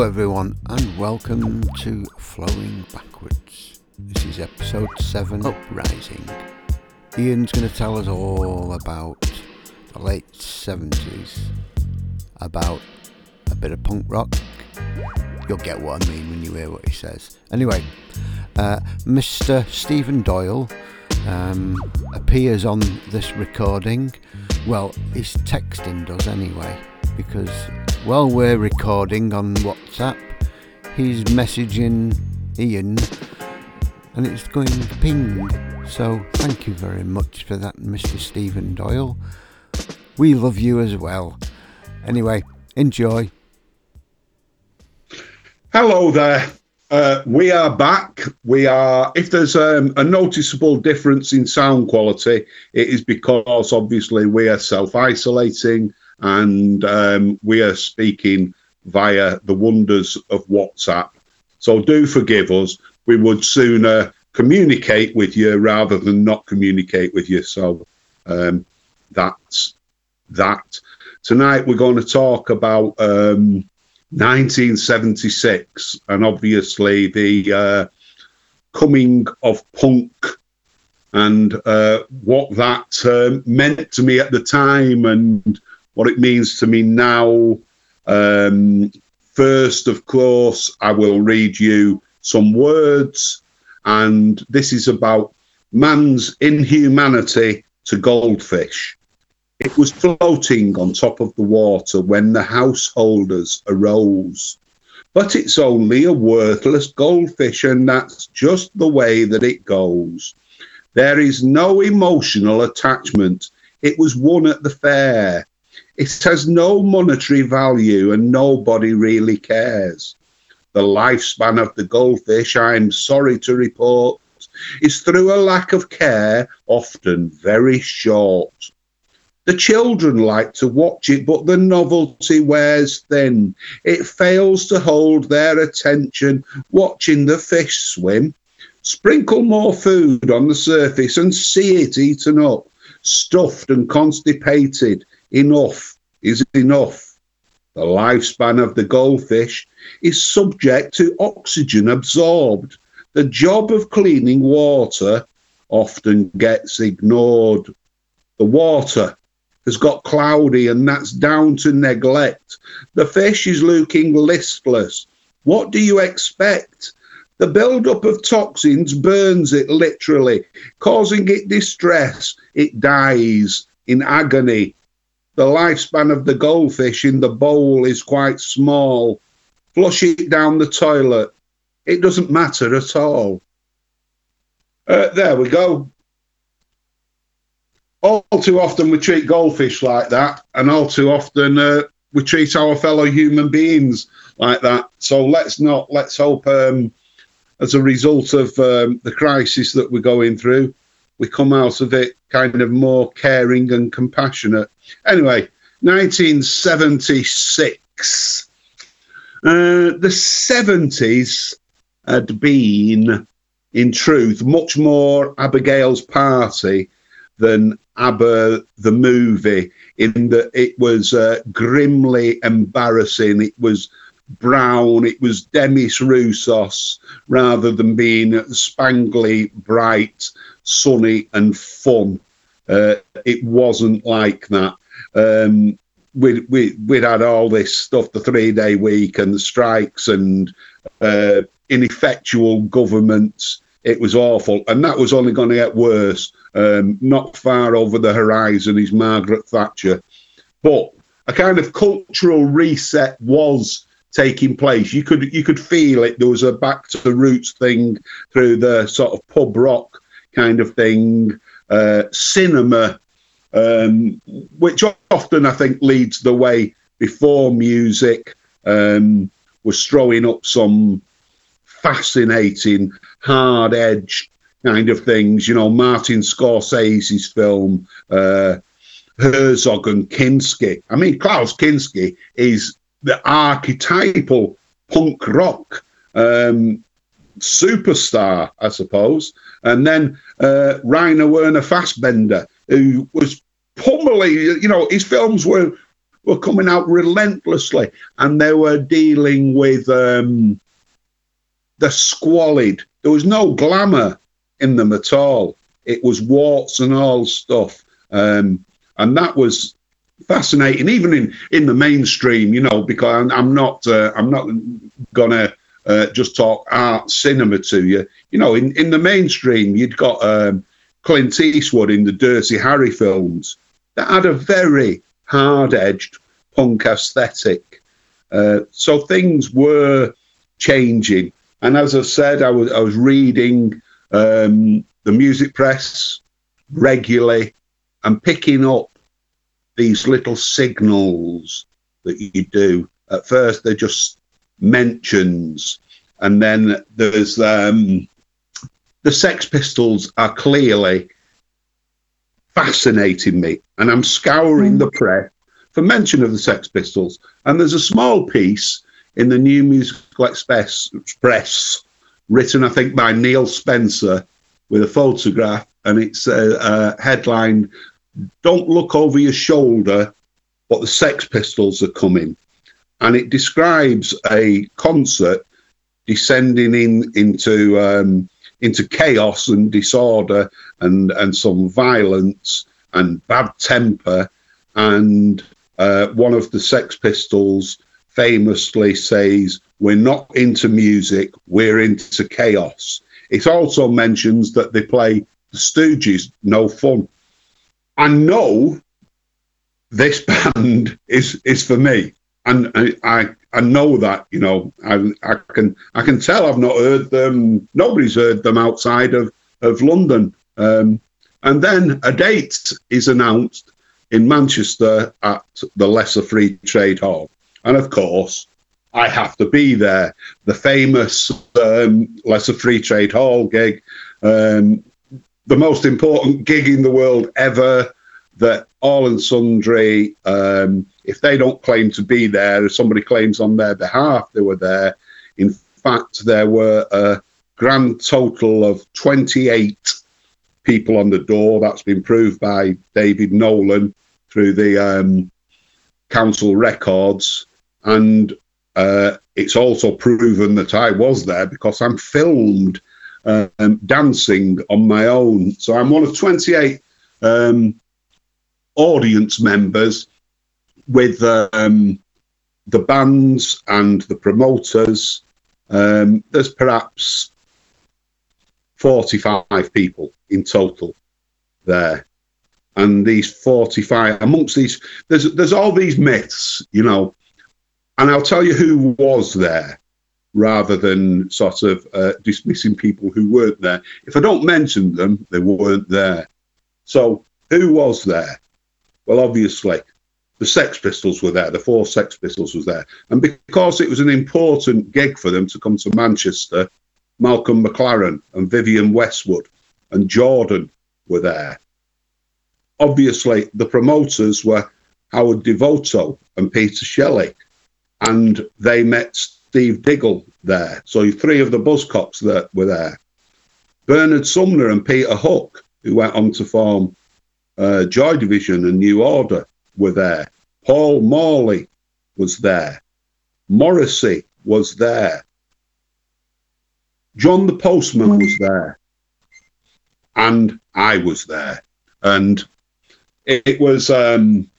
Hello, everyone, and welcome to Flowing Backwards. This is episode 7 Uprising. Ian's going to tell us all about the late 70s, about a bit of punk rock. You'll get what I mean when you hear what he says. Anyway, uh, Mr. Stephen Doyle um, appears on this recording. Well, he's texting us anyway, because while we're recording on WhatsApp, he's messaging Ian and it's going ping. So thank you very much for that, Mr. Stephen Doyle. We love you as well. Anyway, enjoy. Hello there. Uh, we are back. We are. If there's um, a noticeable difference in sound quality, it is because obviously we are self-isolating and um, we are speaking via the wonders of WhatsApp. So do forgive us. We would sooner communicate with you rather than not communicate with you. So um, that's that. Tonight we're going to talk about um, 1976 and obviously the uh, coming of punk and uh, what that uh, meant to me at the time and what it means to me now. Um, first, of course, I will read you some words, and this is about man's inhumanity to goldfish. It was floating on top of the water when the householders arose. But it's only a worthless goldfish, and that's just the way that it goes. There is no emotional attachment. It was won at the fair. It has no monetary value and nobody really cares. The lifespan of the goldfish, I'm sorry to report, is through a lack of care often very short. The children like to watch it, but the novelty wears thin. It fails to hold their attention watching the fish swim. Sprinkle more food on the surface and see it eaten up, stuffed and constipated. Enough is enough. The lifespan of the goldfish is subject to oxygen absorbed. The job of cleaning water often gets ignored. The water has got cloudy, and that's down to neglect. The fish is looking listless. What do you expect? The build-up of toxins burns it literally, causing it distress. It dies in agony the lifespan of the goldfish in the bowl is quite small. Flush it down the toilet. It doesn't matter at all. Uh, there we go. All too often we treat goldfish like that, and all too often uh, we treat our fellow human beings like that. So let's not, let's hope um, as a result of um, the crisis that we're going through, we come out of it kind of more caring and compassionate. Anyway, 1976. Uh, the 70s had been, in truth, much more Abigail's party than ABBA the movie, in that it was uh, grimly embarrassing. It was brown, it was Demis Roussos, rather than being spangly, bright, sunny, and fun. Uh, it wasn't like that. Um, we we we'd had all this stuff, the three day week and the strikes and uh, ineffectual governments. It was awful, and that was only going to get worse. Um, not far over the horizon is Margaret Thatcher, but a kind of cultural reset was taking place. You could you could feel it. There was a back to the roots thing through the sort of pub rock kind of thing, uh, cinema, um, which often I think leads the way before music. Um, was throwing up some fascinating, hard edge kind of things. You know, Martin Scorsese's film. Uh, Herzog and Kinski. I mean, Klaus Kinski is the archetypal punk rock um, superstar, I suppose. And then uh, Rainer Werner Fassbinder, who was pummeling, you know, his films were were coming out relentlessly, and they were dealing with um, the squalid. There was no glamour in them at all. It was warts and all stuff, um, and that was fascinating. Even in in the mainstream, you know, because I'm, I'm not uh, I'm not gonna uh, just talk art cinema to you. You know, in in the mainstream, you'd got um, Clint Eastwood in the Dirty Harry films that had a very hard edged punk aesthetic. Uh, so things were changing. And as I said, I was, I was reading um, the music press regularly and picking up these little signals that you do. At first, they're just mentions, and then there's um, the Sex Pistols are clearly fascinating me, and I'm scouring the mm. press for mention of the Sex Pistols. And there's a small piece in the New Musical Express, written, I think, by Neil Spencer with a photograph, and it's uh, uh, a, a headline Don't Look Over Your Shoulder, but the Sex Pistols are coming. And it describes a concert descending in into um, into chaos and disorder and and some violence and bad temper and uh, one of the Sex Pistols famously says, We're not into music, we're into chaos. It also mentions that they play the Stooges, no fun. I know this band is is for me, and I, I I know that you know I I can I can tell I've not heard them. Nobody's heard them outside of of London. Um, and then a date is announced in Manchester at the Lesser Free Trade Hall. And of course, I have to be there. The famous um, Lesser Free Trade Hall gig, um, the most important gig in the world ever. That all and sundry, um, if they don't claim to be there, if somebody claims on their behalf they were there. In fact, there were a grand total of 28 people on the door. That's been proved by David Nolan through the um, council records, and uh, it's also proven that I was there because I'm filmed um, dancing on my own. So I'm one of 28 um, audience members with um, the bands and the promoters. Um, there's perhaps 45 people in total there. And these 45 amongst these there's there's all these myths you know and i'll tell you who was there rather than sort of uh, dismissing people who weren't there. If i don't mention them they weren't there. So who was there well obviously the sex pistols were there the four sex pistols was there and because it was an important gig for them to come to manchester malcolm mclaren and Vivienne westwood and jordan were there obviously the promoters were Howard Devoto and Peter Shelley, and they met Steve Diggle there. So three of the Buzzcocks that were there. Bernard Sumner and Peter Hook, who went on to form uh, Joy Division and New Order, were there. Paul Morley was there. Morrissey was there. John the Postman was there. And I was there. And it, was um,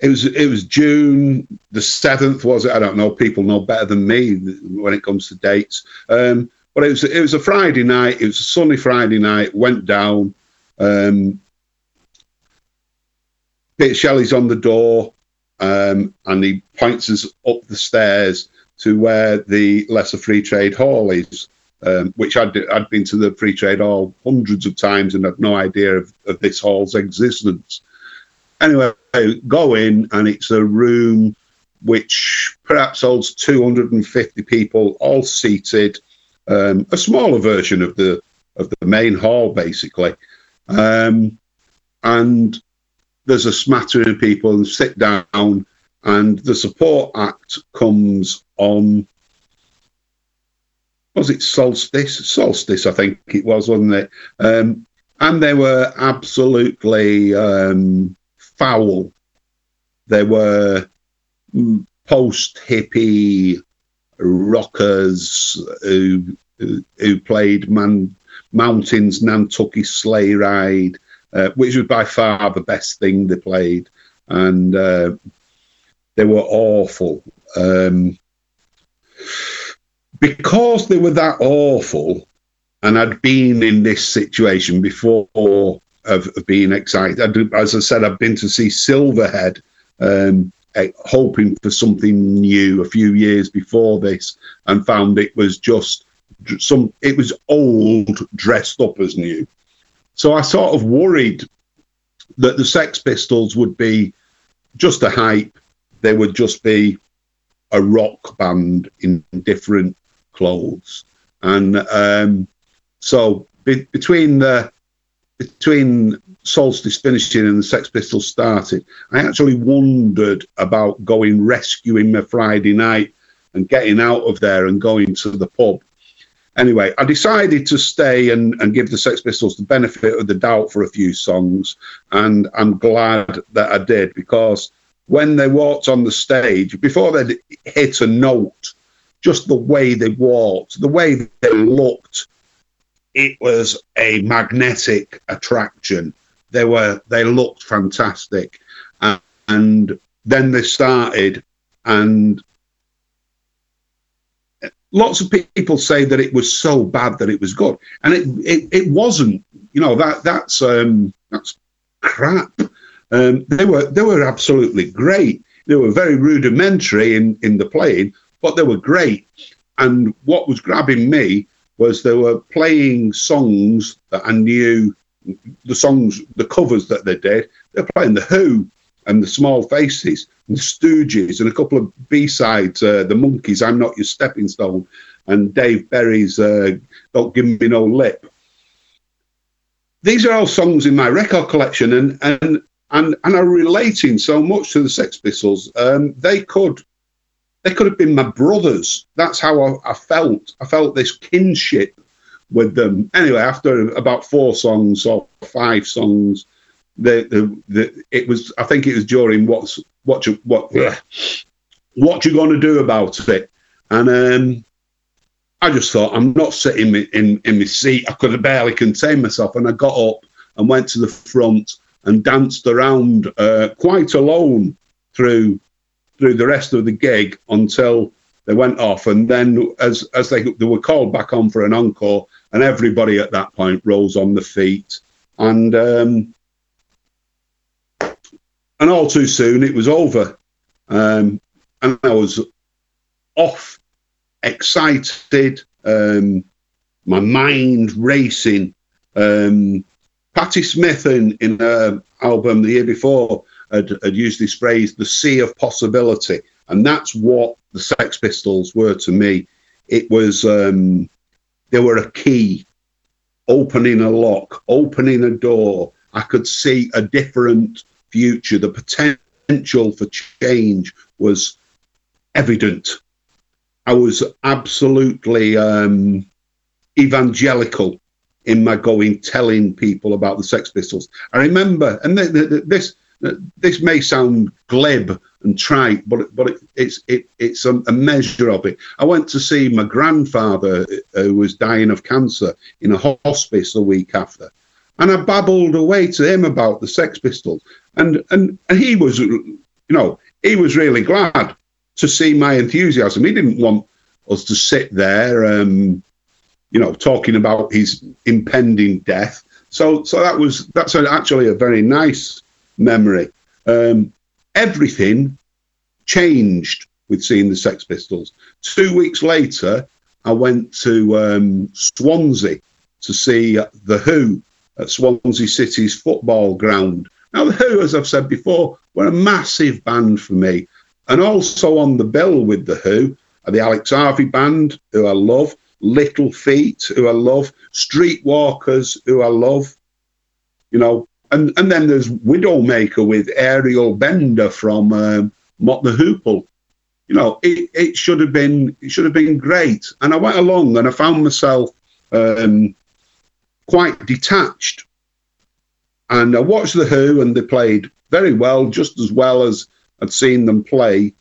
it was it was June the seventh, was it? I don't know. People know better than me when it comes to dates. Um, but it was it was a Friday night. It was a sunny Friday night. Went down. Um, Peter Shelley's on the door, um, and he points us up the stairs to where the Lesser Free Trade Hall is um, which I'd, I'd been to the free trade hall hundreds of times and had no idea of, of this hall's existence. Anyway, I go in and it's a room which perhaps holds 250 people, all seated, um, a smaller version of the of the main hall, basically. Um, and there's a smattering of people and sit down, and the support act comes on was it solstice? Solstice, I think it was, wasn't it? Um, and they were absolutely um, foul There were post hippie rockers who, who played Man, Mountains Nantucket Sleigh Ride, uh, which was by far the best thing they played. And uh, they were awful. Um, because they were that awful, and I'd been in this situation before of, of being excited. I'd, as I said, I've been to see Silverhead, um, eh, hoping for something new a few years before this, and found it was just some. It was old dressed up as new. So I sort of worried that the Sex Pistols would be just a hype. They would just be a rock band in different clothes, and um, so be, between the between Solstice finishing and the Sex Pistols started, I actually wondered about going rescuing my Friday night and getting out of there and going to the pub. Anyway, I decided to stay and, and give the Sex Pistols the benefit of the doubt for a few songs, and I'm glad that I did because when they walked on the stage, before they'd hit a note, just the way they walked, the way they looked, it was a magnetic attraction. They were they looked fantastic, uh, and then they started, and lots of people say that it was so bad that it was good, and it it, it wasn't. You know that that's um, that's crap. Um, they were they were absolutely great. They were very rudimentary in in the playing, but they were great. And what was grabbing me was they were playing songs that I knew, the songs, the covers that they did. They're playing The Who and The Small Faces and The Stooges and a couple of B sides, uh, The Monkees, I'm Not Your Stepping Stone, and Dave Berry's uh, Don't Give Me No Lip. These are all songs in my record collection, and and and, and are relating so much to the Sex Pistols. Um, they could they could have been my brothers. That's how I, I felt. I felt this kinship with them. Anyway, after about four songs or five songs, the, the, the it was I think it was during what's what you what yeah. what you going to do about it, and um, I just thought I'm not sitting in, in in my seat. I could have barely contain myself, and I got up and went to the front and danced around uh, quite alone through through the rest of the gig until they went off, and then as as they they were called back on for an encore, and everybody at that point rose on the feet, and um, and all too soon it was over, um, and I was off, excited, um, my mind racing. Um, Patti Smith in in her album the year before had, had used this phrase, the sea of possibility. And that's what the Sex Pistols were to me. It was, um, they were a key, opening a lock, opening a door. I could see a different future. The potential for change was evident. I was absolutely um, evangelical in my going, telling people about the Sex Pistols. I remember, and th- th- this this may sound glib and trite, but but it, it's it, it's a, a, measure of it. I went to see my grandfather uh, who was dying of cancer in a hospice the week after, and I babbled away to him about the Sex Pistols, and and and he was, you know, he was really glad to see my enthusiasm. He didn't want us to sit there, um, you know, talking about his impending death. So so that was that's actually a very nice memory. Um, everything changed with seeing the Sex Pistols. Two weeks later, I went to um, Swansea to see The Who at Swansea City's football ground. Now, The Who, as I've said before, were a massive band for me. And also on the bill with The Who are the Alex Harvey Band, who I love, Little Feat, who I love, Streetwalkers, who I love. You know, and and then there's Widowmaker with Ariel Bender from um, Mott the Hoople. You know, it, it should have been it should have been great. And I went along and I found myself um, quite detached. And I watched the Who, and they played very well, just as well as I'd seen them play,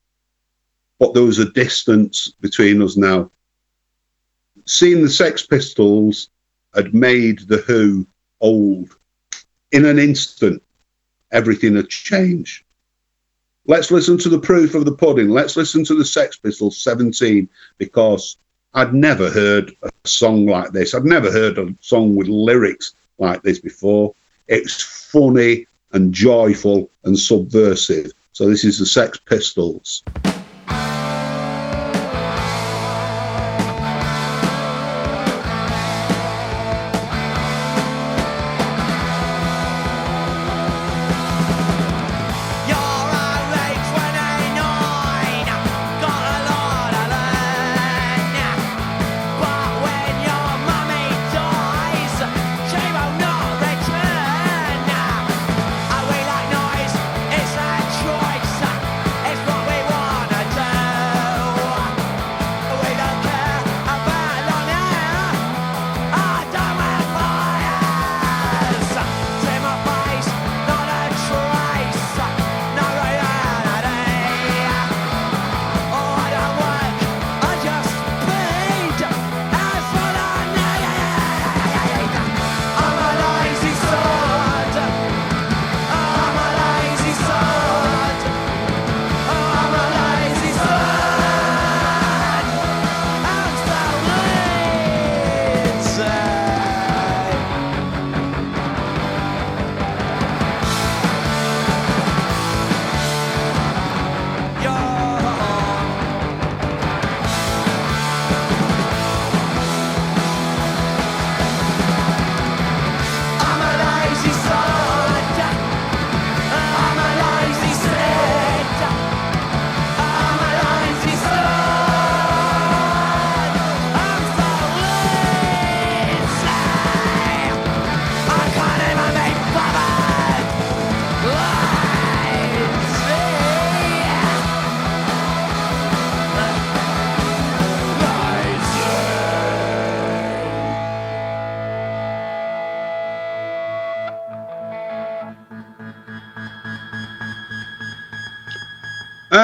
but there was a distance between us now. Seeing the Sex Pistols had made The Who old. In an instant, everything had changed. Let's listen to the proof of the pudding. Let's listen to the Sex Pistols 17 because I'd never heard a song like this. I'd never heard a song with lyrics like this before. It's funny and joyful and subversive. So this is the Sex Pistols.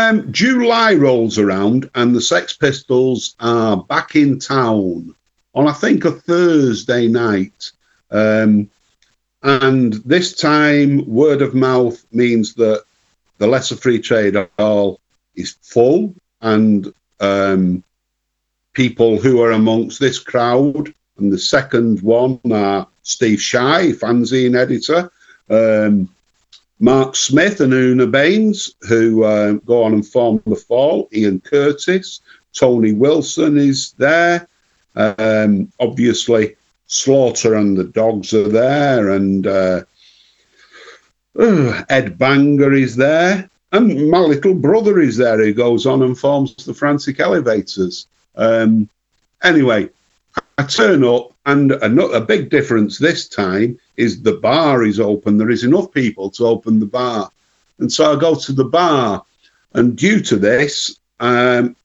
Um, July rolls around and the Sex Pistols are back in town on, I think, a Thursday night. Um, and this time, word of mouth means that the Lesser Free Trade Hall is full, and um, people who are amongst this crowd, and the second one are Steve Shy, fanzine editor, um, Mark Smith and Una Baines, who uh, go on and form the fall. Ian Curtis, Tony Wilson is there. Um, obviously, Slaughter and the Dogs are there, and uh, uh, Ed Banger is there, and my little brother is there who goes on and forms the Frantic Elevators. Um, anyway, I turn up, and a, a big difference this time is the bar is open. There is enough people to open the bar. And so I go to the bar, and due to this, um,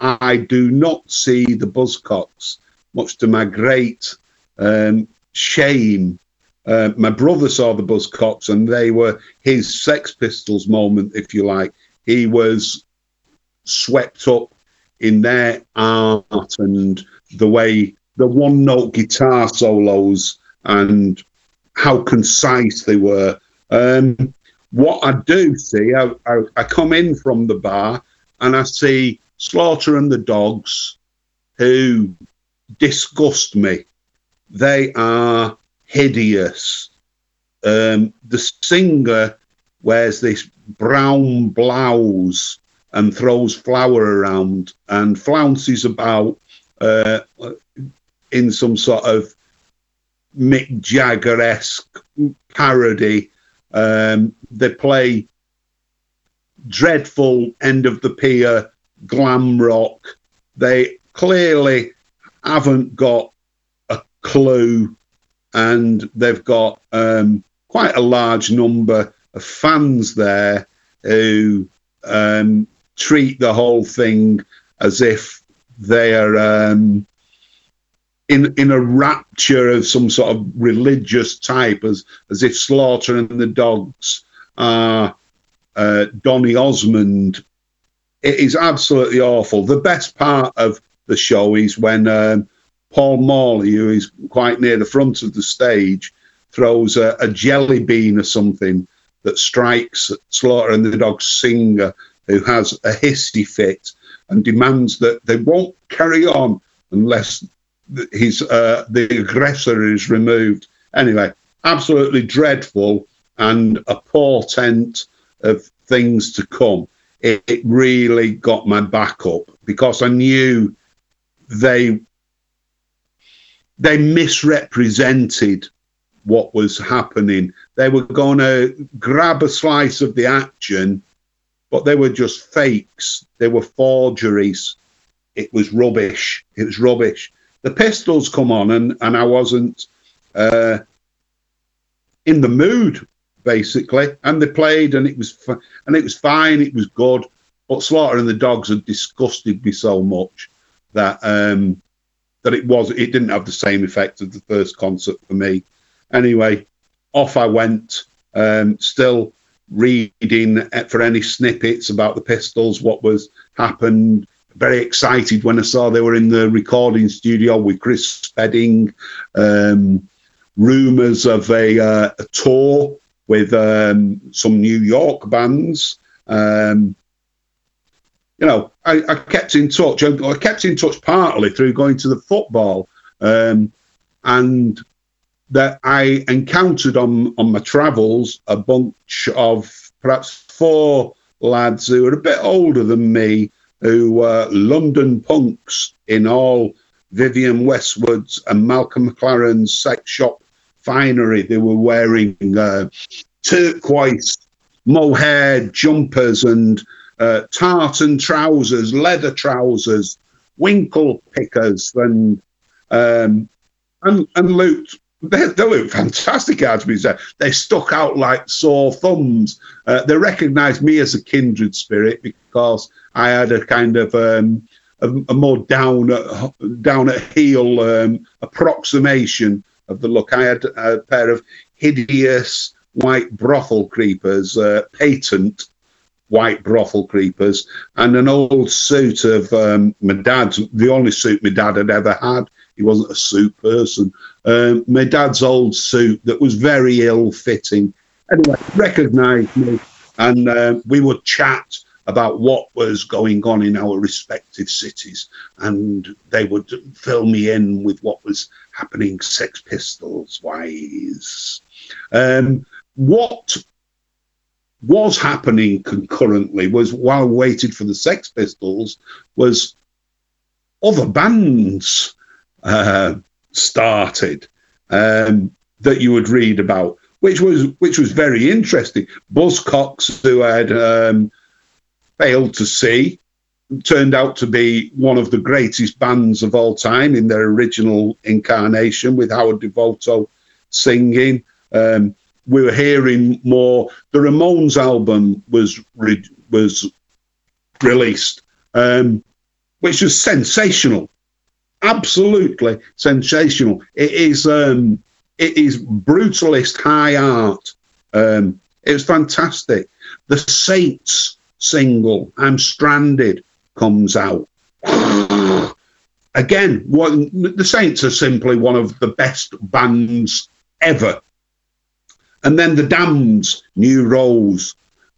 I do not see the Buzzcocks, much to my great um, shame. Uh, my brother saw the Buzzcocks, and they were his Sex Pistols moment, if you like. He was swept up in their art and the way the one note guitar solos and how concise they were. Um, what I do see, I, I, I, come in from the bar and I see Slaughter and the Dogs, who disgust me. They are hideous. Um, the singer wears this brown blouse and throws flour around and flounces about uh, in some sort of Mick Jagger esque parody. Um, they play dreadful end of the pier glam rock. They clearly haven't got a clue, and they've got um, quite a large number of fans there who um, treat the whole thing as if they are um, in in a rapture of some sort of religious type, as as if Slaughter and the Dogs are uh, Donny Osmond. It is absolutely awful. The best part of the show is when um, Paul Morley, who is quite near the front of the stage, throws a, a jelly bean or something that strikes Slaughter and the Dog singer, who has a hissy fit and demands that they won't carry on unless his uh, the aggressor is removed. Anyway, absolutely dreadful and a portent of things to come. It, it really got my back up because I knew they they misrepresented what was happening. They were going to grab a slice of the action, but they were just fakes. They were forgeries. It was rubbish. It was rubbish. The Pistols come on, and, and I wasn't uh, in the mood basically, and they played, and it was and it was fine. It was good, but Slaughter and the Dogs had disgusted me so much that um, that it was it didn't have the same effect as the first concert for me. Anyway, off I went, um, still reading for any snippets about the Pistols, what was happened. Very excited when I saw they were in the recording studio with Chris Spedding. Um, rumours of a, uh, a, tour with um, some New York bands. Um, you know, I, I, kept in touch. I, kept in touch partly through going to the football, um, and that I encountered on on my travels a bunch of perhaps four lads who were a bit older than me, who were London punks in all Vivienne Westwood's and Malcolm McLaren's sex shop finery. They were wearing uh, turquoise mohair jumpers and uh, tartan trousers, leather trousers, winkle pickers, and um, and and looked they, they fantastic. As we said, they stuck out like sore thumbs. Uh, they recognised me as a kindred spirit because I had a kind of um, a, a, more down at, down at heel um, approximation of the look. I had a pair of hideous white brothel creepers, uh, patent white brothel creepers, and an old suit of um, my dad's, the only suit my dad had ever had. He wasn't a suit person. Um, my dad's old suit that was very ill fitting. Anyway, recognised me, and uh, we would chat about what was going on in our respective cities, and they would fill me in with what was happening Sex Pistols wise. Um, what was happening concurrently was while we waited for the Sex Pistols was other bands uh, started um, that you would read about, which was which was very interesting. Buzzcocks, who had um, failed to see, turned out to be one of the greatest bands of all time in their original incarnation, with Howard Devoto singing. Um, we were hearing more. The Ramones album was re- was released, um, which was sensational, absolutely sensational. It is um, it is brutalist high art. Um, it was fantastic. The Saints single "I'm Stranded" comes out. Again, one, the Saints are simply one of the best bands ever and then the Damned's New Rose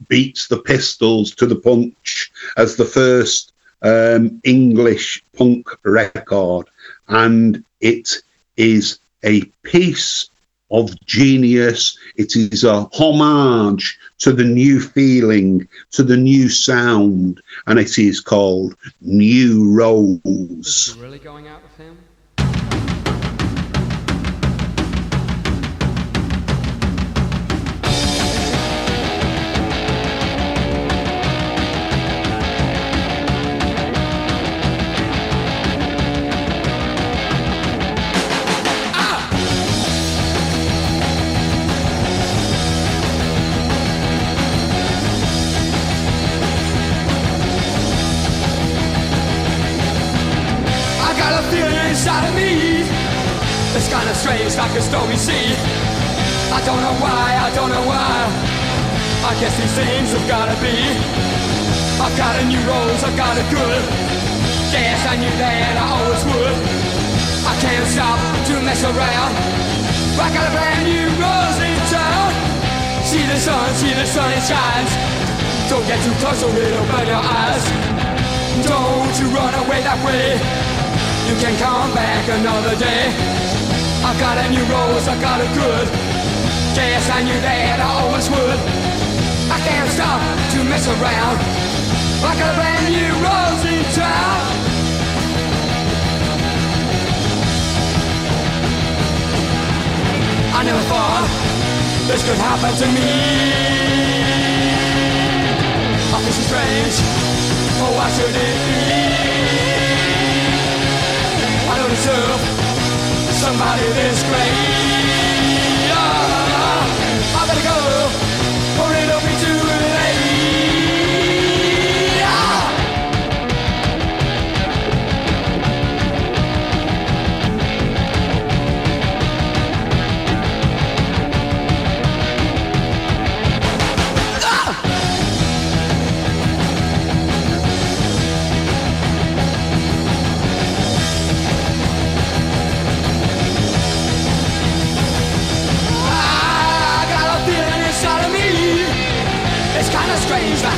beats the Pistols to the punch as the first um, English punk record. And it is a piece of genius. It is a homage to the new feeling, to the new sound, and it is called New Rose. Sea. I don't know why, I don't know why. I guess these things have gotta be. I've got a new rose, I've got a good. Yes, I knew that I always would. I can't stop to mess around. I got a brand new rose in town. See the sun, see the sun, it shines. Don't get too close or it'll burn your eyes. Don't you run away that way. You can come back another day. I got a new rose, I got a good. Yes, I knew that I always would. I can't stop to mess around. I got a brand new rose in town. I never thought this could happen to me. I feel so strange. Oh, why should it be? I don't deserve somebody this great.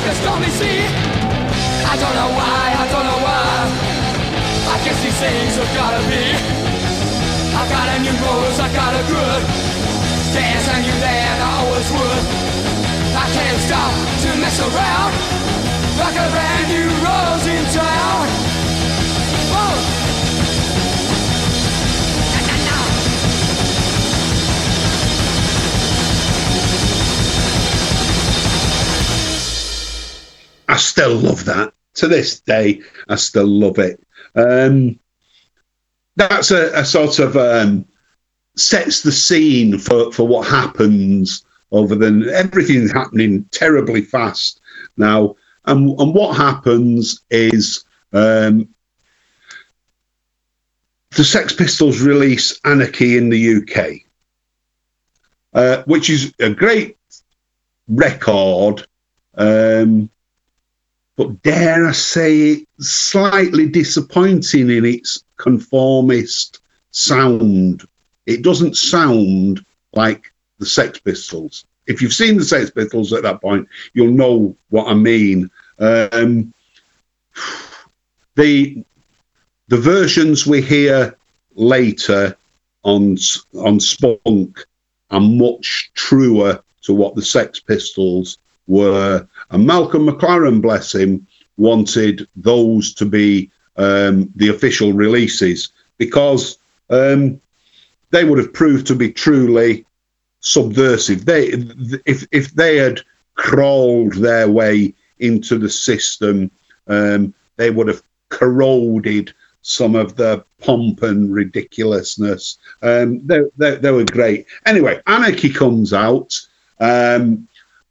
A stormy sea. I don't know why, I don't know why. I guess these things have gotta be. I got a new rose, I got a good. Yes, I knew that I always would. I can't stop to mess around. Like a brand new rose in town. I still love that to this day. I still love it. Um, that's a, a sort of um, sets the scene for, for what happens over the everything's happening terribly fast now. And, and what happens is um, the Sex Pistols release Anarchy in the UK, uh, which is a great record. Um, but dare I say, slightly disappointing in its conformist sound. It doesn't sound like the Sex Pistols. If you've seen the Sex Pistols at that point, you'll know what I mean. Um, the the versions we hear later on on Spunk are much truer to what the Sex Pistols were. And Malcolm McLaren, bless him, wanted those to be um, the official releases because um, they would have proved to be truly subversive. They, if if they had crawled their way into the system, um, they would have corroded some of the pomp and ridiculousness. Um, they, they, they were great. Anyway, Anarchy comes out. Um,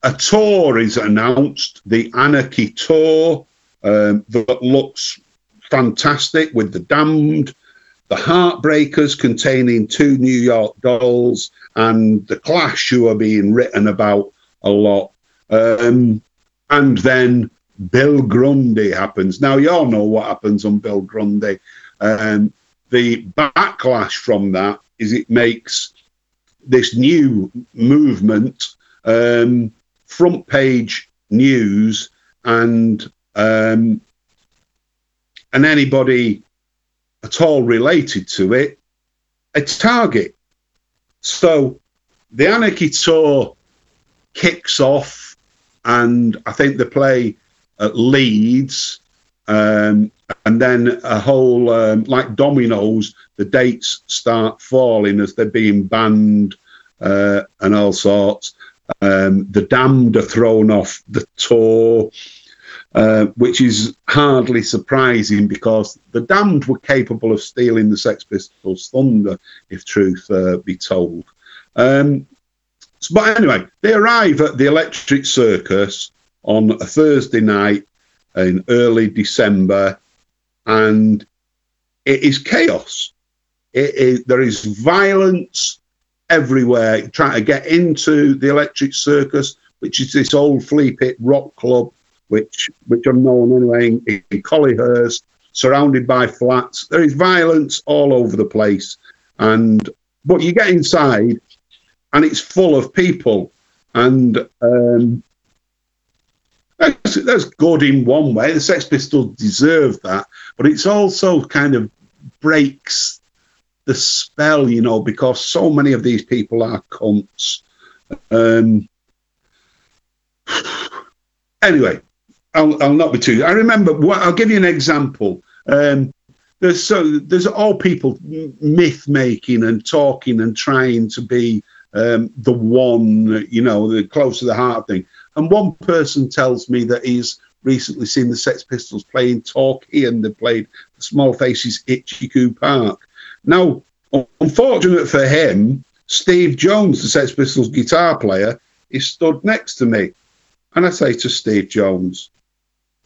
a tour is announced, the Anarchy Tour, um, that looks fantastic with the Damned, the Heartbreakers containing two New York dolls, and the Clash, who are being written about a lot. Um, and then Bill Grundy happens. Now, you all know what happens on Bill Grundy. Um, the backlash from that is it makes this new movement um, front page news and um, and anybody at all related to it a target. So the Anarchy Tour kicks off, and I think they play at Leeds, um, and then a whole um, like dominoes. The dates start falling as they're being banned uh, and all sorts. Um, the Damned are thrown off the tour, uh, which is hardly surprising because the Damned were capable of stealing the Sex Pistols' thunder, if truth uh, be told. Um, so- but anyway, they arrive at the Electric Circus on a Thursday night in early December, and it is chaos. There is violence everywhere trying to get into the electric circus which is this old flea pit rock club, which which are known anyway in, in Collyhurst, surrounded by flats. There is violence all over the place, and but you get inside, and it's full of people, and um, that's, that's good in one way. The Sex Pistols deserve that, but it's also kind of breaks the spell, you know, because so many of these people are cunts. Um, anyway, I'll, I'll not be too. I remember. I'll give you an example. Um, there's so there's all people myth making and talking and trying to be um, the one, you know, the close to the heart thing. And one person tells me that he's recently seen the Sex Pistols playing Torquay and they played Small Faces Coo Park. Now, unfortunate for him, Steve Jones, the Sex Pistols guitar player, is stood next to me. And I say to Steve Jones,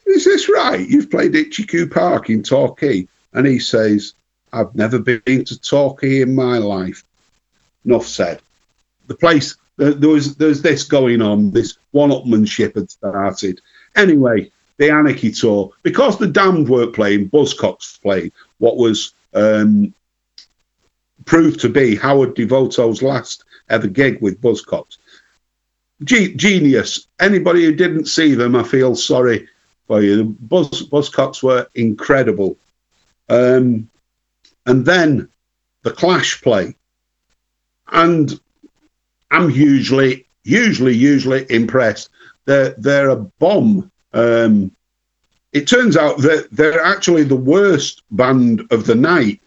Is this right? You've played Coo Park in Torquay? And he says, I've never been to Torquay in my life. Enough said. The place, there was there's this going on, this one-upmanship had started. Anyway, the Anarchy Tour, because the Damned weren't playing, Buzzcocks played what was um, proved to be Howard Devoto's last ever gig with Buzzcocks. G- genius. Anybody who didn't see them, I feel sorry for you. Buzz, Buzzcocks were incredible. Um, and then the Clash play. And I'm usually, usually, usually impressed. They're, they're a bomb. Um, it turns out that they're actually the worst band of the night.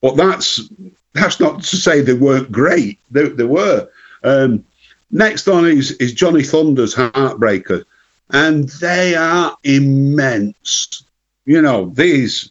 But that's that's not to say they weren't great. They, they were. Um, next on is, is Johnny Thunders Heartbreaker, and they are immense. You know these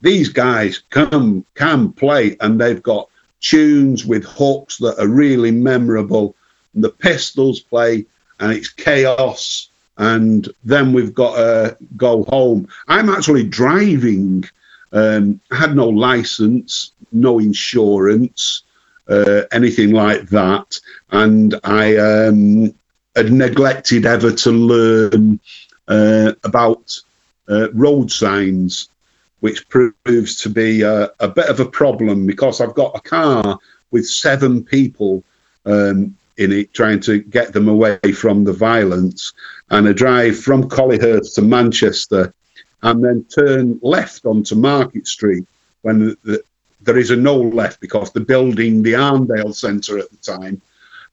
these guys can can play, and they've got tunes with hooks that are really memorable. And the Pistols play, and it's chaos. And then we've got to go home. I'm actually driving. Um, had no license, no insurance, uh, anything like that, and I um, had neglected ever to learn uh, about uh, road signs which proves to be a, a, bit of a problem because I've got a car with seven people um, in it trying to get them away from the violence. And a drive from Collyhurst to Manchester and then turn left onto Market Street when the, the, there is a no left because they're building the Arndale Centre at the time.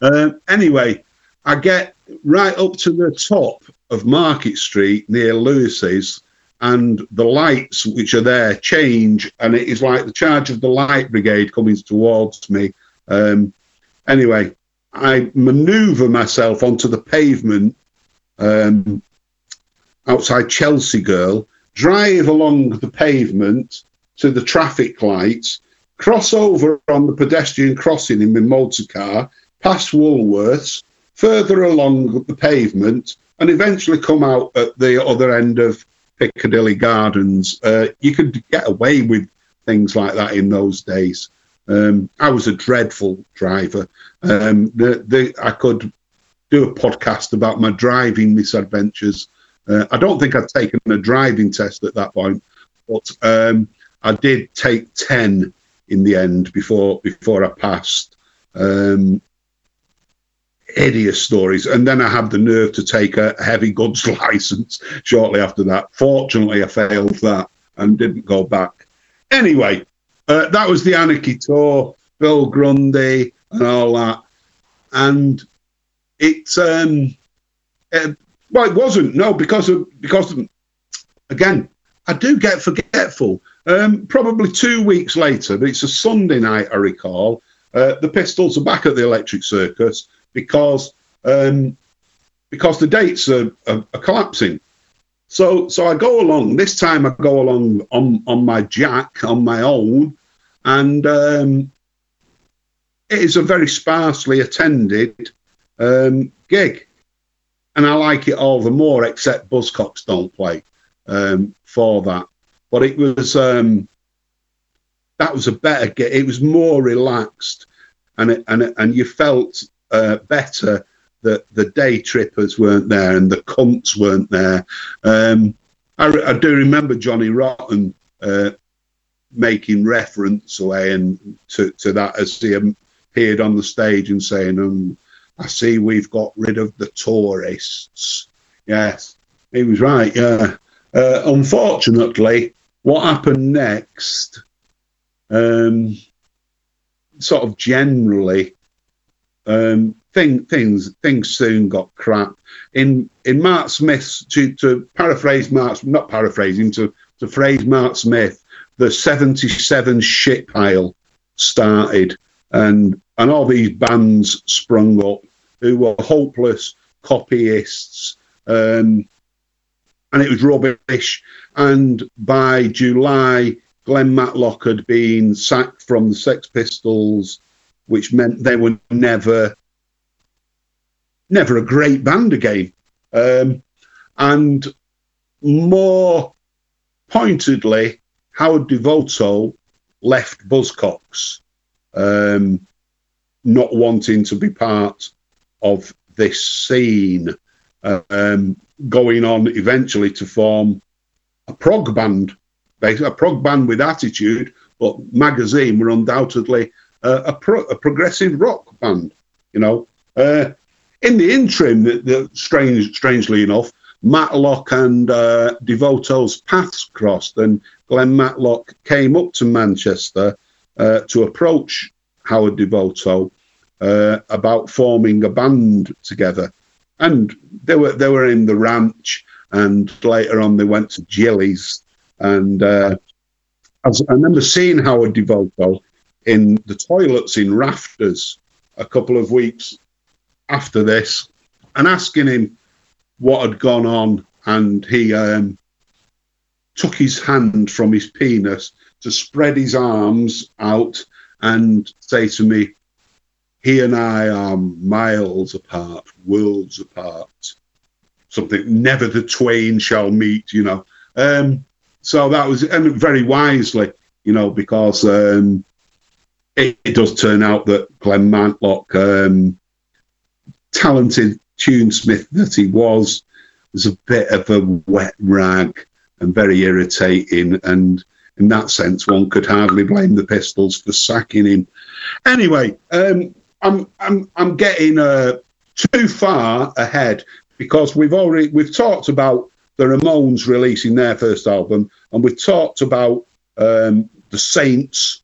Uh, anyway, I get right up to the top of Market Street near Lewis's and the lights which are there change, and it is like the charge of the light brigade coming towards me. Um, anyway, I manoeuvre myself onto the pavement um, outside Chelsea Girl, drive along the pavement to the traffic lights, cross over on the pedestrian crossing in my motor car, past Woolworths, further along the pavement, and eventually come out at the other end of Piccadilly Gardens. Uh, you could get away with things like that in those days. Um, I was a dreadful driver. Um, the, the, I could do a podcast about my driving misadventures. Uh, I don't think I'd taken a driving test at that point, but um, I did take ten in the end before before I passed. Um, hideous stories. And then I had the nerve to take a heavy goods license shortly after that. Fortunately, I failed that and didn't go back. Anyway, uh, that was the Anarchy tour, Bill Grundy and all that. And it, um, it, well, it wasn't, no, because of, because of, again, I do get forgetful. Um, probably two weeks later, but it's a Sunday night, I recall. Uh, the Pistols are back at the Electric Circus because um, because the dates are, are, are, collapsing. So so I go along. This time I go along on on my jack on my own, and um, it is a very sparsely attended um, gig, and I like it all the more. Except Buzzcocks don't play um, for that, but it was um, that was a better. It was more relaxed, and it, and it, and you felt uh, better that the day trippers weren't there and the cunts weren't there. Um, I, I, do remember Johnny Rotten uh, making reference away and to, to that as he appeared on the stage and saying, um, "I see we've got rid of the tourists." Yes, he was right. Yeah. Uh, unfortunately, what happened next, um, sort of generally, um, thing, things things soon got crap. In in Mark Smith's to, to paraphrase Mark, not paraphrasing to to phrase Mark Smith, the '77 shit pile started, and and all these bands sprung up who were hopeless copyists. Um, and it was rubbish. And by July, Glenn Matlock had been sacked from the Sex Pistols, which meant they were never, never a great band again. Um, and more pointedly, Howard Devoto left Buzzcocks, um, not wanting to be part of this scene. Um, going on eventually to form a prog band, a prog band with attitude, but Magazine were undoubtedly uh, a, pro, a, progressive rock band. You know, uh, in the interim, the, the, strange, strangely enough, Matlock and uh, Devoto's paths crossed, and Glenn Matlock came up to Manchester uh, to approach Howard Devoto uh, about forming a band together. And they were they were in the ranch, and later on they went to Jilly's, and uh, I, I remember seeing Howard Devoto in the toilets in Rafters a couple of weeks after this, and asking him what had gone on, and he um, took his hand from his penis to spread his arms out and say to me, he and I are miles apart, worlds apart. Something never the twain shall meet, you know. Um, so that was, and very wisely, you know, because um, it, it, does turn out that Glenn Matlock, um, talented tunesmith that he was, was a bit of a wet rag and very irritating. And in that sense, one could hardly blame the Pistols for sacking him. Anyway, um, I'm I'm I'm getting uh, too far ahead because we've already we've talked about the Ramones releasing their first album, and we've talked about um, the Saints,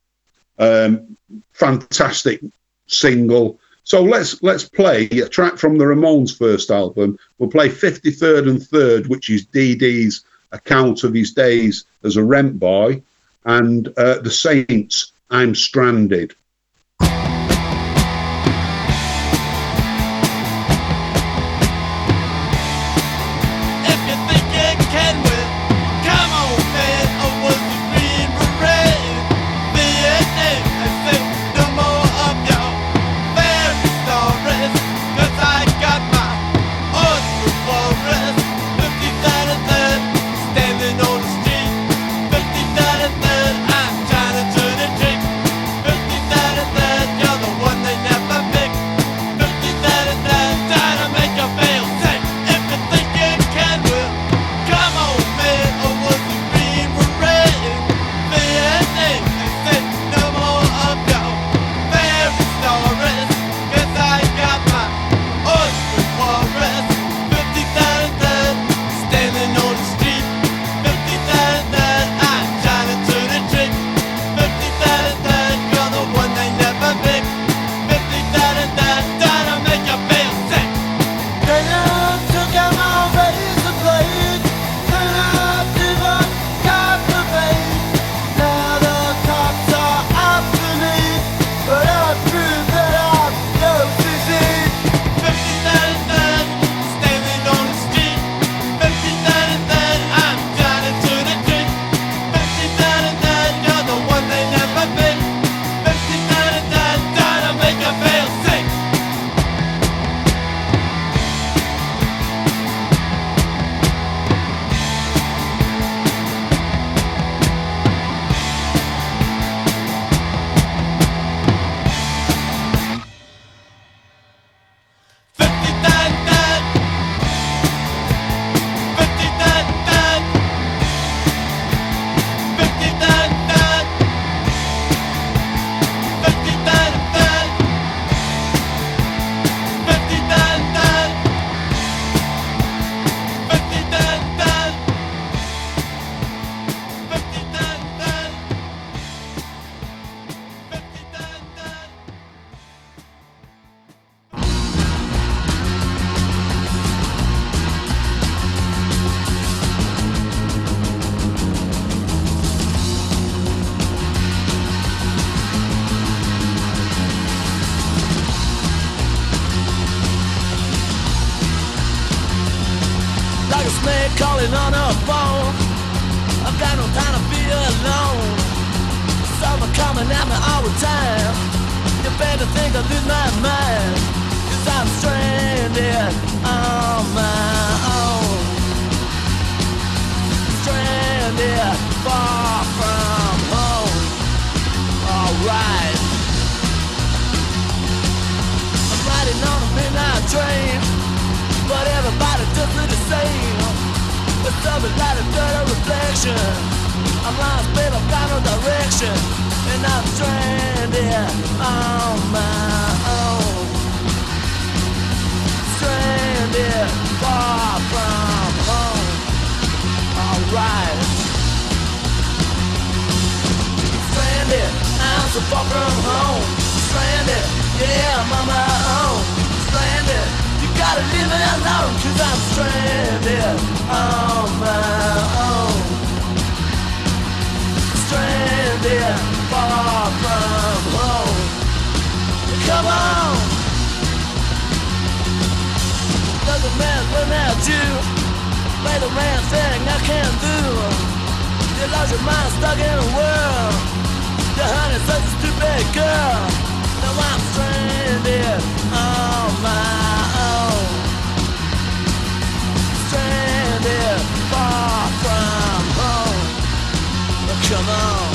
um, fantastic single. So let's let's play a track from the Ramones' first album. We'll play 53rd and Third, which is Dee's account of his days as a rent boy, and uh, the Saints. I'm stranded. Lost your mind stuck in a world. Your honey's such a stupid girl. Now I'm stranded on my own. Stranded far from home. But come on.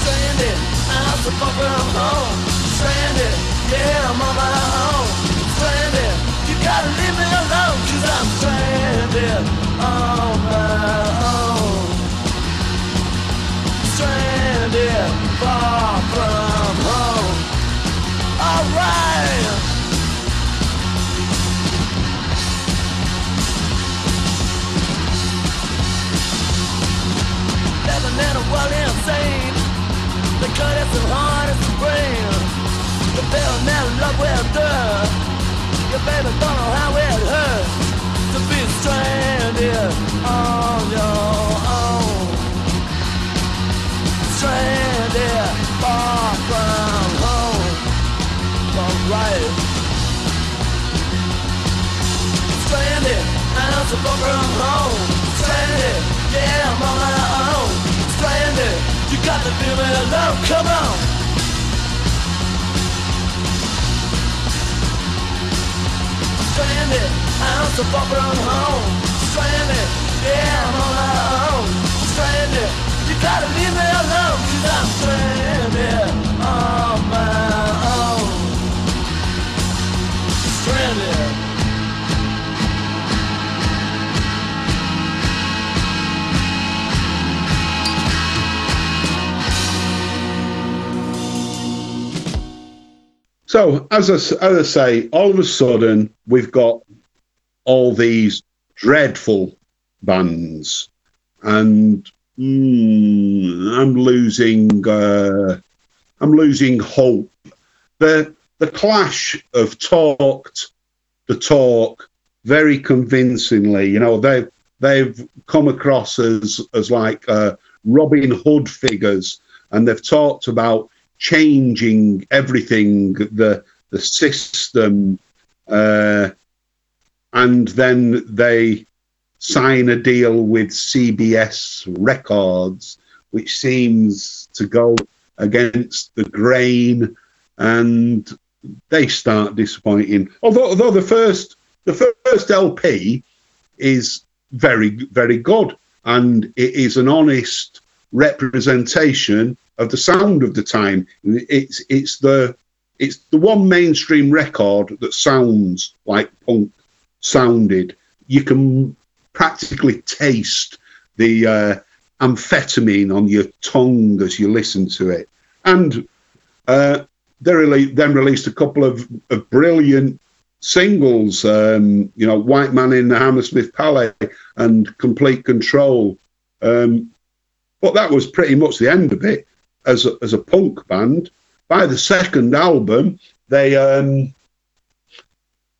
Stranded, I'm so far from home. Stranded, yeah, I'm on my own. Stranded, you gotta leave me alone, cause I'm stranded on my own. Stranded, far from home. Alright. Insane. The cut is as hard as the love. Your baby don't know how it hurts stranded on your own. Stranded far from home. Alright. Stranded, I'm so far from home. Stranded, yeah, I'm on my own. Stranded, you got to leave me alone. Come on. Stranded, I'm so far from home. Stranded, yeah, I'm on my own. Stranded, you gotta leave me alone. Cause I'm stranded on my own. Stranded. So, as I, as I say, all of a sudden we've got all these dreadful bands, and mm, I'm losing. Uh, I'm losing hope. The the clash have talked the talk very convincingly. You know, they they've come across as as like uh, Robin Hood figures, and they've talked about changing everything, the the system, uh, and then they sign a deal with CBS Records, which seems to go against the grain, and they start disappointing. Although, although the first the first LP is very very good, and it is an honest representation of the sound of the time. It's it's the it's the one mainstream record that sounds like punk sounded. You can practically taste the uh, amphetamine on your tongue as you listen to it. And uh, they really, then released a couple of, of brilliant singles, um, you know, White Man in the Hammersmith Palais and Complete Control. Um, but that was pretty much the end of it as a, as a punk band. By the second album, they um,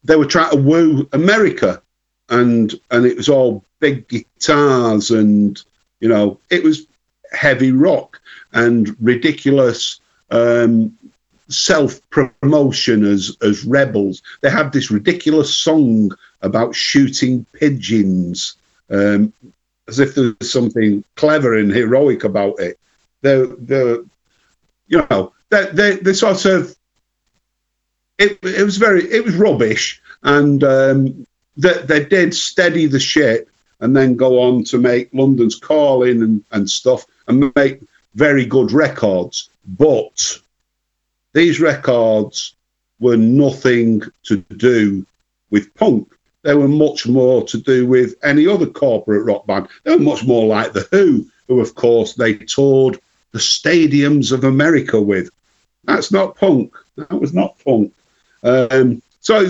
they were trying to woo America, and and it was all big guitars and you know it was heavy rock and ridiculous um, self promotion as as rebels. They had this ridiculous song about shooting pigeons, um, as if there was something clever and heroic about it. They're, they're you know, they they sort of. It, it was very it was rubbish, and um, they, they did steady the ship and then go on to make London's Calling and, and stuff and make very good records. But these records were nothing to do with punk. They were much more to do with any other corporate rock band. They were much more like The Who, who, of course, they toured the stadiums of America with. That's not punk. That was not punk. Um, so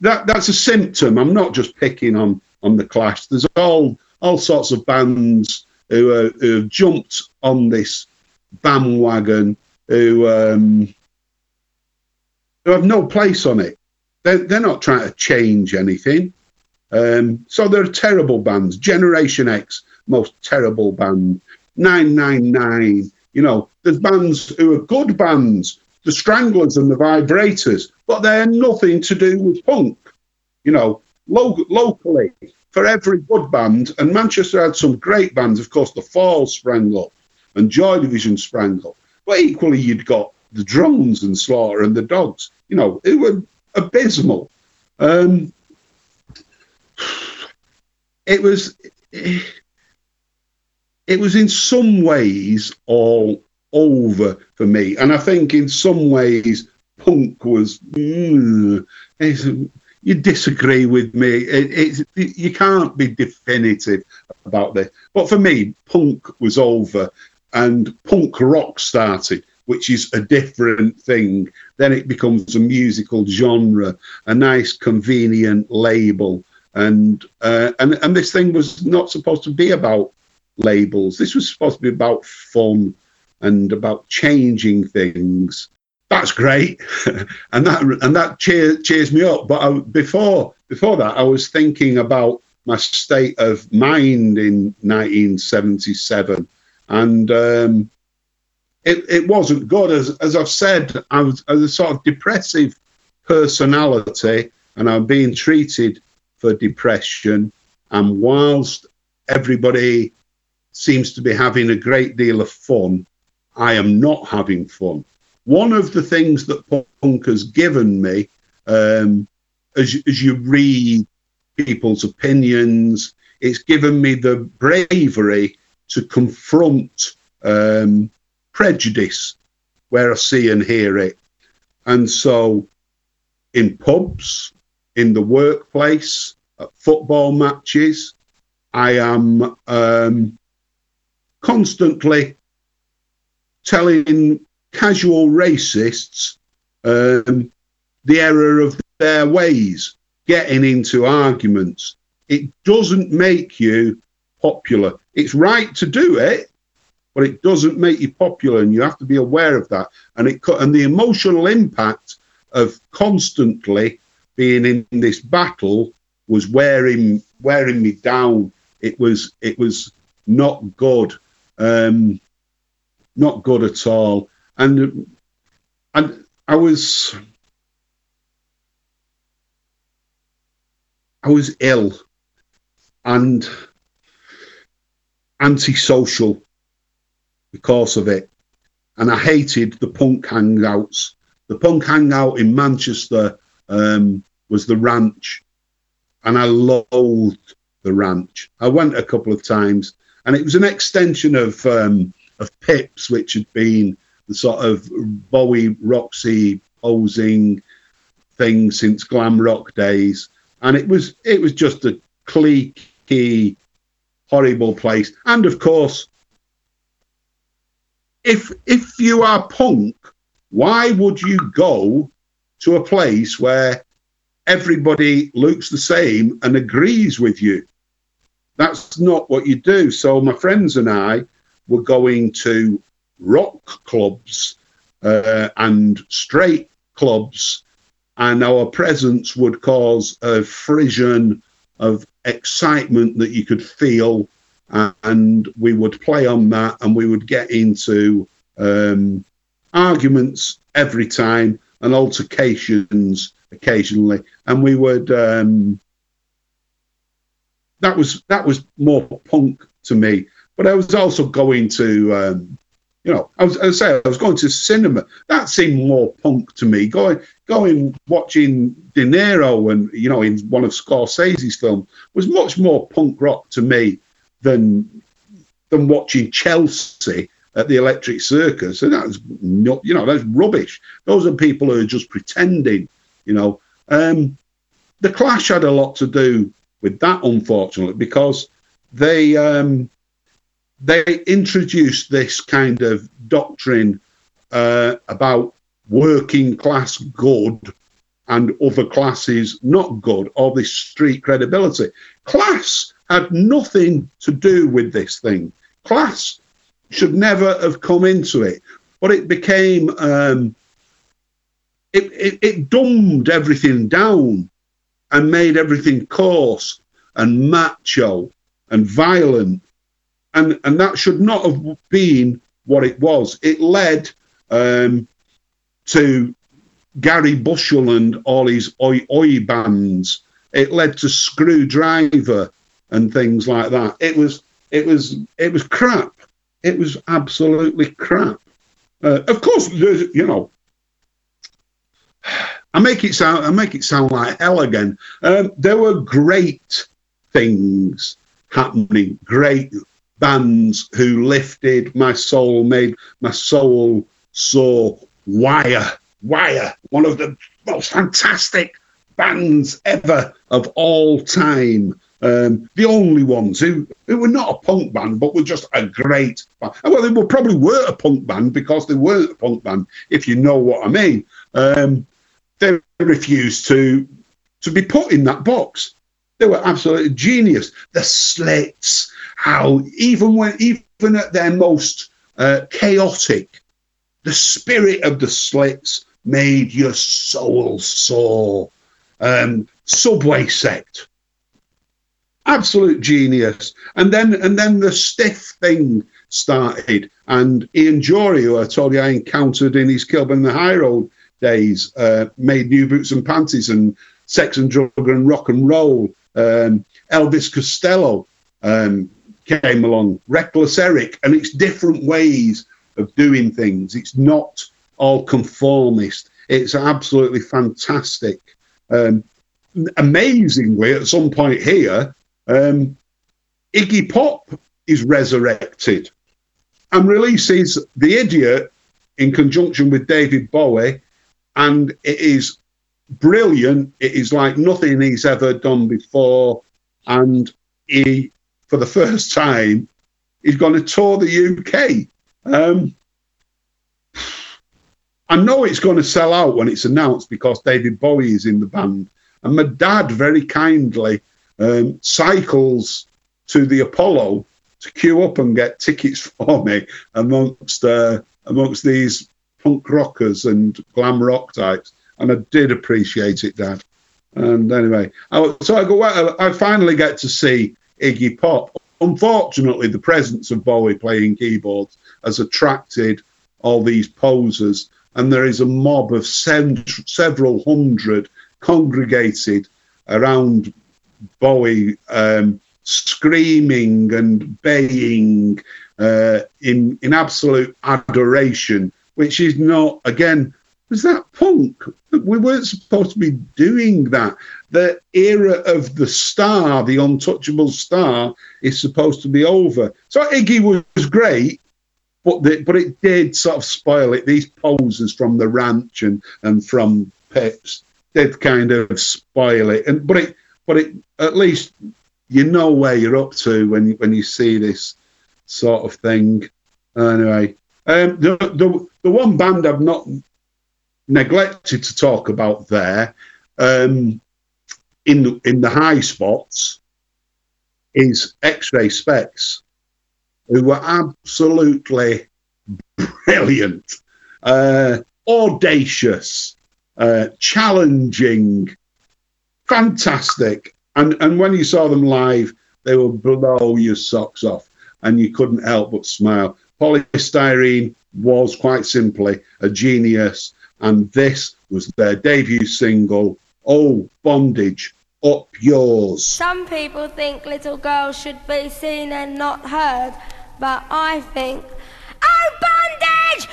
that that's a symptom. I'm not just picking on on the Clash. There's all all sorts of bands who, are, who have jumped on this bandwagon who um, who have no place on it. They're, they're not trying to change anything. Um, so they're terrible bands. Generation X, most terrible band. 999, you know, there's bands who are good bands, the Stranglers and the Vibrators, but they're nothing to do with punk. You know, lo- locally, for every good band, and Manchester had some great bands, of course, the Fall sprang up and Joy Division sprang up, but equally you'd got the Drones and Slaughter and the Dogs, you know, it were abysmal. Um, it was it was in some ways all over for me, and I think in some ways punk was. Mm, you disagree with me. It, it, you can't be definitive about this. But for me, punk was over, and punk rock started which is a different thing. Then it becomes a musical genre, a nice, convenient label. And uh, and and this thing was not supposed to be about labels. This was supposed to be about fun and about changing things. That's great, and that and that cheer, cheers me up. But I, before before that, I was thinking about my state of mind in 1977, and um, it, it wasn't good. As, as I've said, I was, I was a sort of depressive personality and I'm being treated for depression. And whilst everybody seems to be having a great deal of fun, I am not having fun. One of the things that punk has given me, um, as, as you read people's opinions, it's given me the bravery to confront um, prejudice where I see and hear it. And so in pubs, in the workplace, at football matches, I am um, constantly telling casual racists um, the error of their ways, getting into arguments. It doesn't make you popular. It's right to do it, but it doesn't make you popular, and you have to be aware of that. And it and the emotional impact of constantly being in this battle was wearing wearing me down. It was it was not good, um, not good at all. And and I was I was ill and antisocial because of it. And I hated the punk hangouts. The punk hangout in Manchester um, was the ranch, and I loathed the ranch. I went a couple of times, and it was an extension of um, of Pips, which had been the sort of Bowie Roxy posing thing since glam rock days, and it was it was just a cliquey, horrible place. And of course, if if you are punk, why would you go to a place where everybody looks the same and agrees with you? That's not what you do. So my friends and I were going to rock clubs uh, and straight clubs, and our presence would cause a frisson of excitement that you could feel and we would play on that and we would get into um, arguments every time and altercations occasionally and we would um, that was that was more punk to me. But i was also going to um, You know, I was, I say, I was going to cinema. That seemed more punk to me. Going, going, watching De Niro and you know, in one of Scorsese's films was much more punk rock to me than than watching Chelsea at the Electric Circus. And that's not, you know, that's rubbish. Those are people who are just pretending. You know, um, the Clash had a lot to do with that, unfortunately, because they um, they introduced this kind of doctrine uh, about working class good and other classes not good, or this street credibility. Class had nothing to do with this thing. Class should never have come into it, but it became um, it, it, it dumbed everything down and made everything coarse and macho and violent and and that should not have been what it was. It led um, to Gary Bushell and all his oi oi bands. It led to Skrewdriver and things like that. It was it was it was crap. It was absolutely crap. Uh, of course, you know. I make it sound. I make it sound like hell again. Um, there were great things happening, great bands who lifted my soul, made my soul soar. Wire, Wire, one of the most fantastic bands ever of all time. Um, the only ones who, who were not a punk band, but were just a great band. Well, they were probably were a punk band because they weren't a punk band, if you know what I mean. Um, they refused to to be put in that box. They were absolutely genius. The Slits, how even when even at their most uh, chaotic, the spirit of the Slits made your soul soar. Um, Subway Sect, absolute genius. And then and then the stiff thing started, and Ian Dury, who I told you I encountered in his Kilburn the High Road days, uh, made New Boots and Panties and Sex and Drug and Rock and Roll um, Elvis Costello um, came along, Reckless Eric, and it's different ways of doing things. It's not all conformist. It's absolutely fantastic. Um, amazingly, at some point here, um, Iggy Pop is resurrected and releases The Idiot in conjunction with David Bowie, and it is brilliant. It is like nothing he's ever done before. And he, for the first time, he's going to tour the UK. Um, I know it's going to sell out when it's announced because David Bowie is in the band. And my dad very kindly um, cycles to the Apollo to queue up and get tickets for me amongst uh, amongst these punk rockers and glam rock types and I did appreciate it, Dad. And anyway, I, so I go. I finally get to see Iggy Pop. Unfortunately, the presence of Bowie playing keyboards has attracted all these posers, and there is a mob of several hundred congregated around Bowie, um, screaming and baying uh, in in absolute adoration, which is not again was that punk? We weren't supposed to be doing that. The era of the star, the untouchable star, is supposed to be over. So Iggy was great, but the, but it did sort of spoil it. These poses from the ranch and, and from Pips did kind of spoil it. And but it but it at least you know where you're up to when when you see this sort of thing. Anyway, um, the, the the one band I've not neglected to talk about there um, in in the high spots is X-Ray Spex, who were absolutely brilliant, uh, audacious, uh, challenging, fantastic, and and when you saw them live, they would blow your socks off, and you couldn't help but smile. Poly Styrene was quite simply a genius and this was their debut single, Oh Bondage, Up Yours. Some people think little girls should be seen and not heard, but I think, Oh Bondage!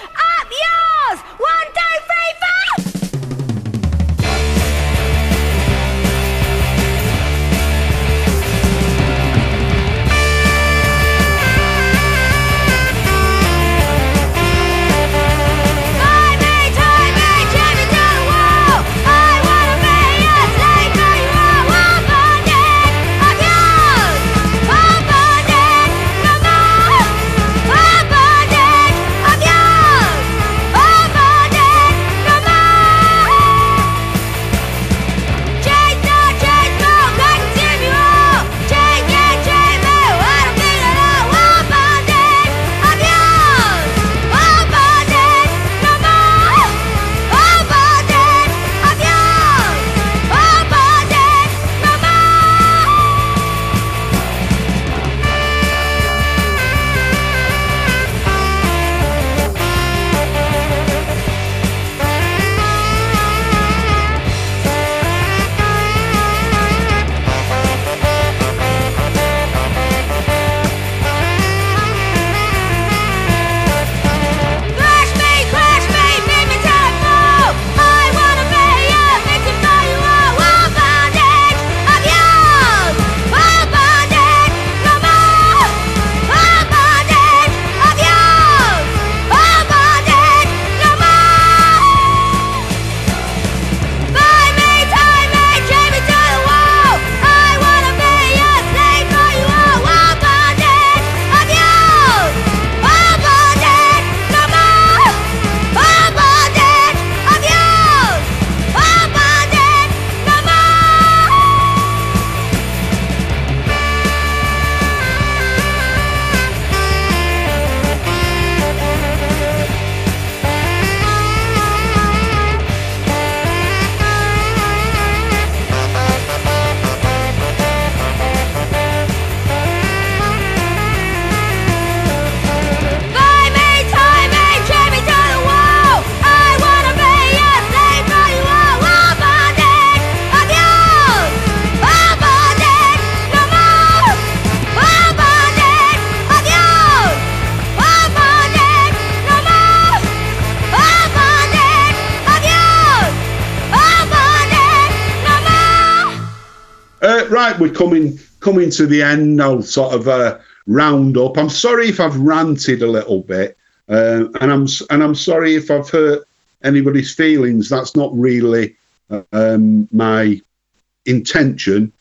Right, we're coming coming to the end. I'll sort of uh, round up. I'm sorry if I've ranted a little bit, uh, and I'm and I'm sorry if I've hurt anybody's feelings. That's not really um, my intention.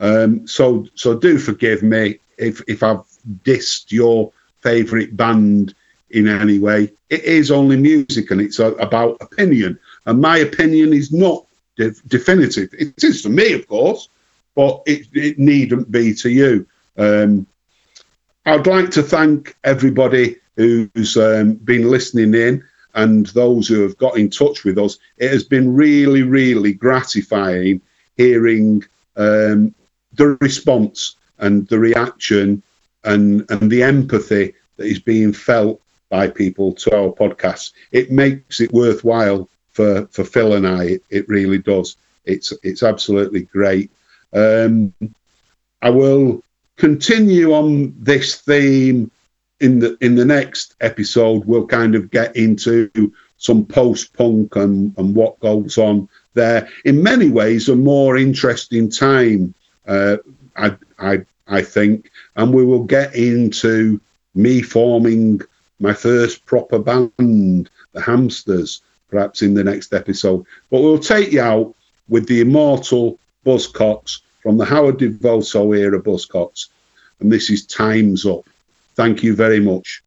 Um, so so do forgive me if if I've dissed your favourite band in any way. It is only music, and it's about opinion, and my opinion is not de- definitive. It is to me, of course but it, it needn't be to you. Um, I'd like to thank everybody who's um, been listening in and those who have got in touch with us. It has been really, really gratifying hearing um, the response and the reaction and, and the empathy that is being felt by people to our podcast. It makes it worthwhile for, for Phil and I. It, it really does. It's it's absolutely great. Um, I will continue on this theme in the in the next episode. We'll kind of get into some post punk and, and what goes on there. In many ways, a more interesting time, uh, I, I I think, and we will get into me forming my first proper band, the Hamsters, perhaps in the next episode. But we'll take you out with the immortal Buzzcocks from the Howard Devoto era Buzzcocks. And this is Time's Up. Thank you very much.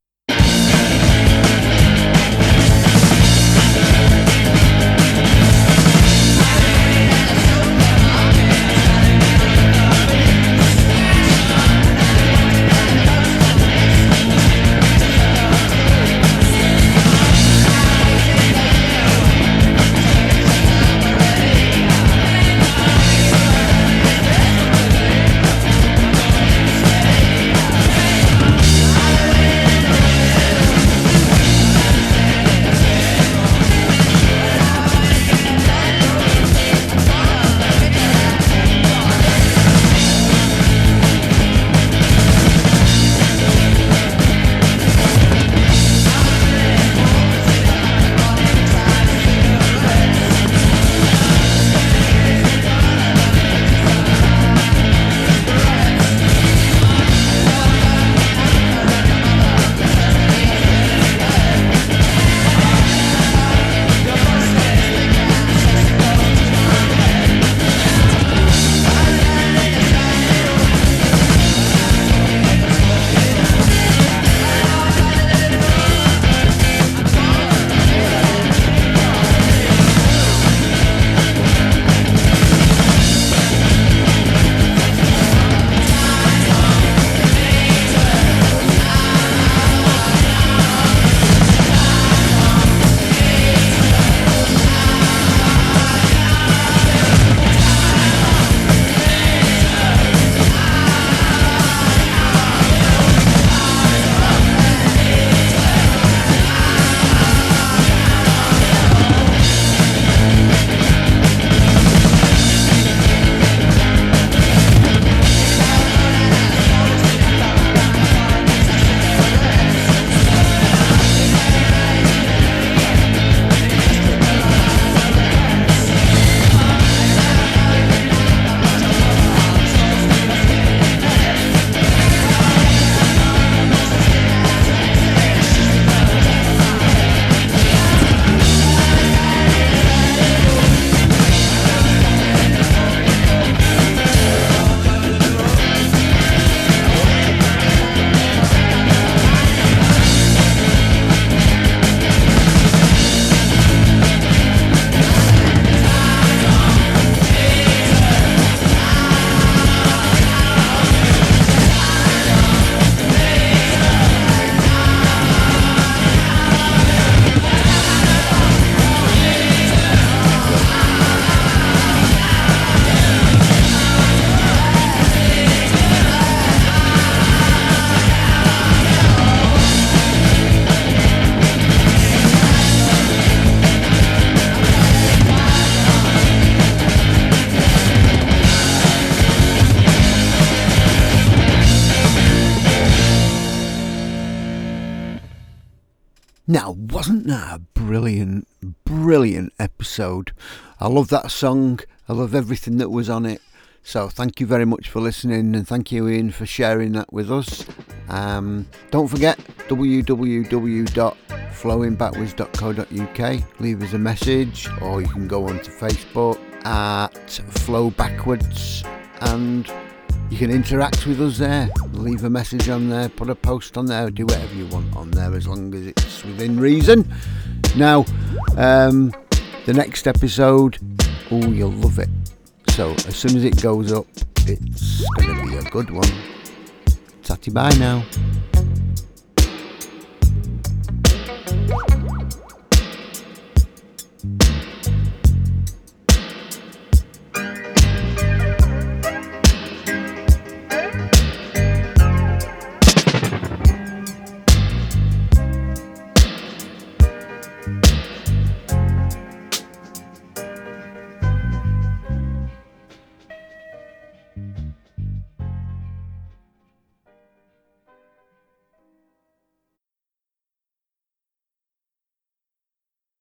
Episode? I love that song. I love everything that was on it. So, thank you very much for listening, and thank you, Ian, for sharing that with us. Um, don't forget www.flowingbackwards.co.uk. Leave us a message, or you can go onto Facebook at Flow Backwards and you can interact with us there. Leave a message on there, put a post on there, do whatever you want on there as long as it's within reason. Now, um, the next episode, oh, you'll love it. So, as soon as it goes up, it's going to be a good one. Tatty bye now.